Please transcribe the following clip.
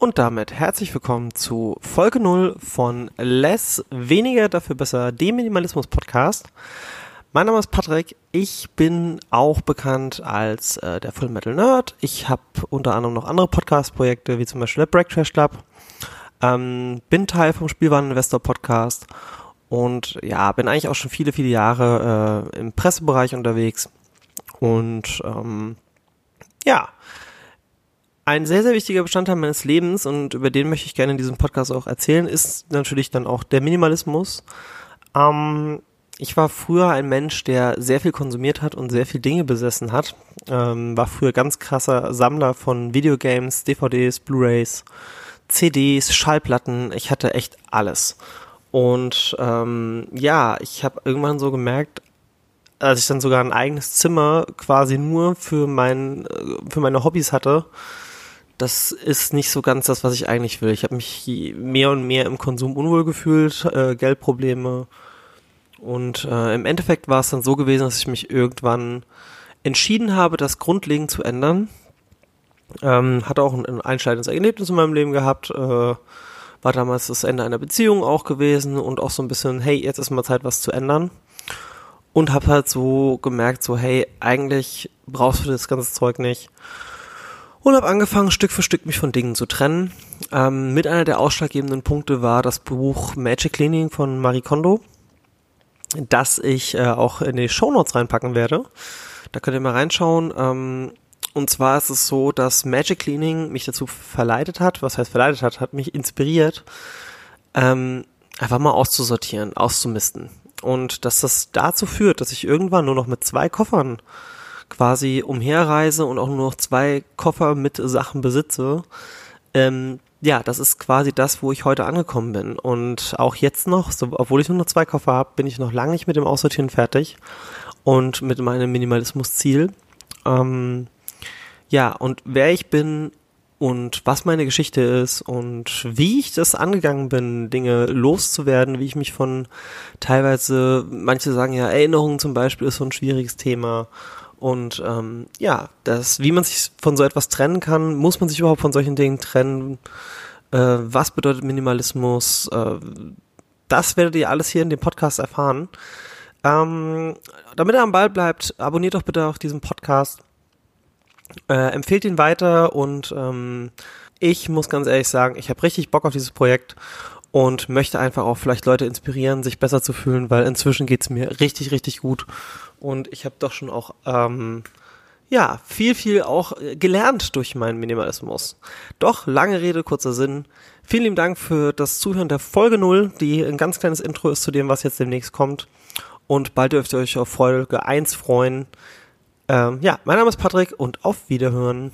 Und damit herzlich willkommen zu Folge 0 von Less, weniger, dafür besser, dem Minimalismus Podcast. Mein Name ist Patrick, ich bin auch bekannt als äh, der Full Metal Nerd. Ich habe unter anderem noch andere Podcast-Projekte, wie zum Beispiel der Break Trash Club. Ähm, bin Teil vom Spielwaren Investor Podcast und ja, bin eigentlich auch schon viele, viele Jahre äh, im Pressebereich unterwegs. Und ähm, ja, ein sehr, sehr wichtiger Bestandteil meines Lebens und über den möchte ich gerne in diesem Podcast auch erzählen, ist natürlich dann auch der Minimalismus. Ähm, ich war früher ein Mensch, der sehr viel konsumiert hat und sehr viel Dinge besessen hat. Ähm, war früher ganz krasser Sammler von Videogames, DVDs, Blu-rays, CDs, Schallplatten. Ich hatte echt alles. Und ähm, ja, ich habe irgendwann so gemerkt, als ich dann sogar ein eigenes Zimmer quasi nur für mein äh, für meine Hobbys hatte, das ist nicht so ganz das, was ich eigentlich will. Ich habe mich mehr und mehr im Konsum unwohl gefühlt, äh, Geldprobleme. Und äh, im Endeffekt war es dann so gewesen, dass ich mich irgendwann entschieden habe, das grundlegend zu ändern. Ähm, hatte auch ein, ein einschneidendes Erlebnis in meinem Leben gehabt. Äh, war damals das Ende einer Beziehung auch gewesen und auch so ein bisschen, hey, jetzt ist mal Zeit, was zu ändern. Und habe halt so gemerkt, so, hey, eigentlich brauchst du das ganze Zeug nicht und habe angefangen, Stück für Stück mich von Dingen zu trennen. Ähm, mit einer der ausschlaggebenden Punkte war das Buch Magic Cleaning von Marie Kondo, das ich äh, auch in die Show Notes reinpacken werde. Da könnt ihr mal reinschauen. Ähm, und zwar ist es so, dass Magic Cleaning mich dazu verleitet hat, was heißt verleitet hat, hat mich inspiriert, ähm, einfach mal auszusortieren, auszumisten. Und dass das dazu führt, dass ich irgendwann nur noch mit zwei Koffern quasi umherreise und auch nur noch zwei Koffer mit Sachen besitze, ähm, ja, das ist quasi das, wo ich heute angekommen bin. Und auch jetzt noch, so, obwohl ich nur noch zwei Koffer habe, bin ich noch lange nicht mit dem Aussortieren fertig und mit meinem Minimalismus-Ziel. Ähm, ja, und wer ich bin und was meine Geschichte ist und wie ich das angegangen bin, Dinge loszuwerden, wie ich mich von teilweise, manche sagen ja, Erinnerungen zum Beispiel ist so ein schwieriges Thema und ähm, ja, das, wie man sich von so etwas trennen kann, muss man sich überhaupt von solchen Dingen trennen? Äh, was bedeutet Minimalismus? Äh, das werdet ihr alles hier in dem Podcast erfahren. Ähm, damit er am Ball bleibt, abonniert doch bitte auch diesen Podcast. Äh, empfehlt ihn weiter und ähm, ich muss ganz ehrlich sagen, ich habe richtig Bock auf dieses Projekt und möchte einfach auch vielleicht Leute inspirieren, sich besser zu fühlen, weil inzwischen geht's mir richtig, richtig gut und ich habe doch schon auch, ähm, ja, viel, viel auch äh, gelernt durch meinen Minimalismus. Doch, lange Rede, kurzer Sinn. Vielen lieben Dank für das Zuhören der Folge 0, die ein ganz kleines Intro ist zu dem, was jetzt demnächst kommt. Und bald dürft ihr euch auf Folge 1 freuen. Ähm, ja, mein Name ist Patrick und auf Wiederhören.